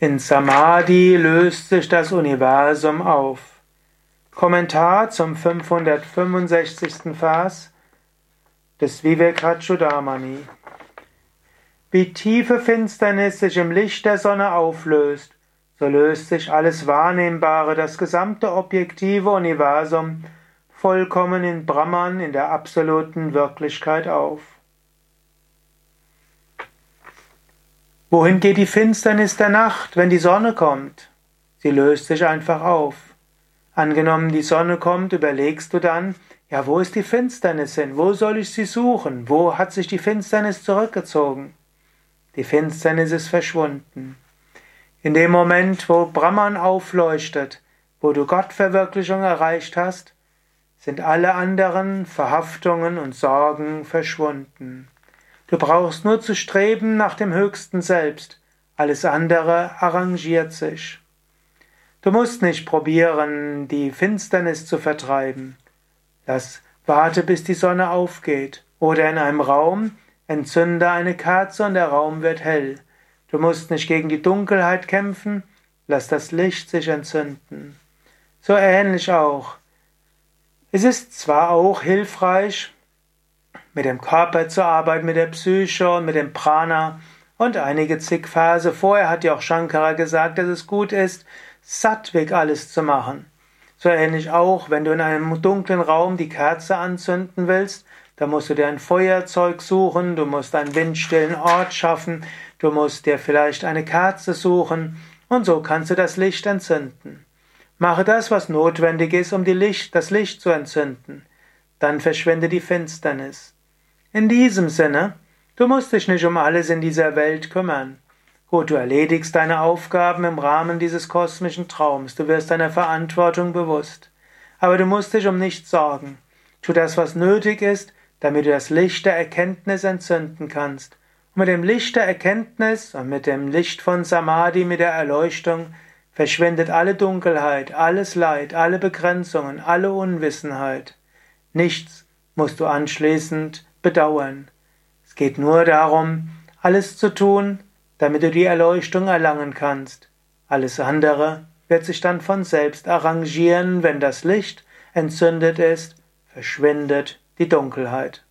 In Samadhi löst sich das Universum auf. Kommentar zum 565. Vers des Vivekachudamani. Wie tiefe Finsternis sich im Licht der Sonne auflöst, so löst sich alles Wahrnehmbare, das gesamte objektive Universum, vollkommen in Brahman, in der absoluten Wirklichkeit auf. Wohin geht die Finsternis der Nacht, wenn die Sonne kommt? Sie löst sich einfach auf. Angenommen, die Sonne kommt, überlegst du dann, ja, wo ist die Finsternis hin? Wo soll ich sie suchen? Wo hat sich die Finsternis zurückgezogen? Die Finsternis ist verschwunden. In dem Moment, wo Brahman aufleuchtet, wo du Gottverwirklichung erreicht hast, sind alle anderen Verhaftungen und Sorgen verschwunden. Du brauchst nur zu streben nach dem höchsten Selbst. Alles andere arrangiert sich. Du musst nicht probieren, die Finsternis zu vertreiben. Lass, warte, bis die Sonne aufgeht. Oder in einem Raum, entzünde eine Kerze und der Raum wird hell. Du musst nicht gegen die Dunkelheit kämpfen, lass das Licht sich entzünden. So ähnlich auch. Es ist zwar auch hilfreich, mit dem Körper zu arbeiten, mit der Psyche und mit dem Prana. Und einige zig Verse vorher hat ja auch Shankara gesagt, dass es gut ist, sattwig alles zu machen. So ähnlich auch, wenn du in einem dunklen Raum die Kerze anzünden willst, da musst du dir ein Feuerzeug suchen, du musst einen windstillen Ort schaffen, du musst dir vielleicht eine Kerze suchen, und so kannst du das Licht entzünden. Mache das, was notwendig ist, um Licht, das Licht zu entzünden. Dann verschwinde die Finsternis. In diesem Sinne, du musst dich nicht um alles in dieser Welt kümmern. Gut, du erledigst deine Aufgaben im Rahmen dieses kosmischen Traums, du wirst deiner Verantwortung bewusst. Aber du musst dich um nichts sorgen. Tu das, was nötig ist, damit du das Licht der Erkenntnis entzünden kannst. Und mit dem Licht der Erkenntnis und mit dem Licht von Samadhi, mit der Erleuchtung, verschwindet alle Dunkelheit, alles Leid, alle Begrenzungen, alle Unwissenheit. Nichts musst du anschließend bedauern. Es geht nur darum, alles zu tun, damit du die Erleuchtung erlangen kannst. Alles andere wird sich dann von selbst arrangieren, wenn das Licht entzündet ist, verschwindet die Dunkelheit.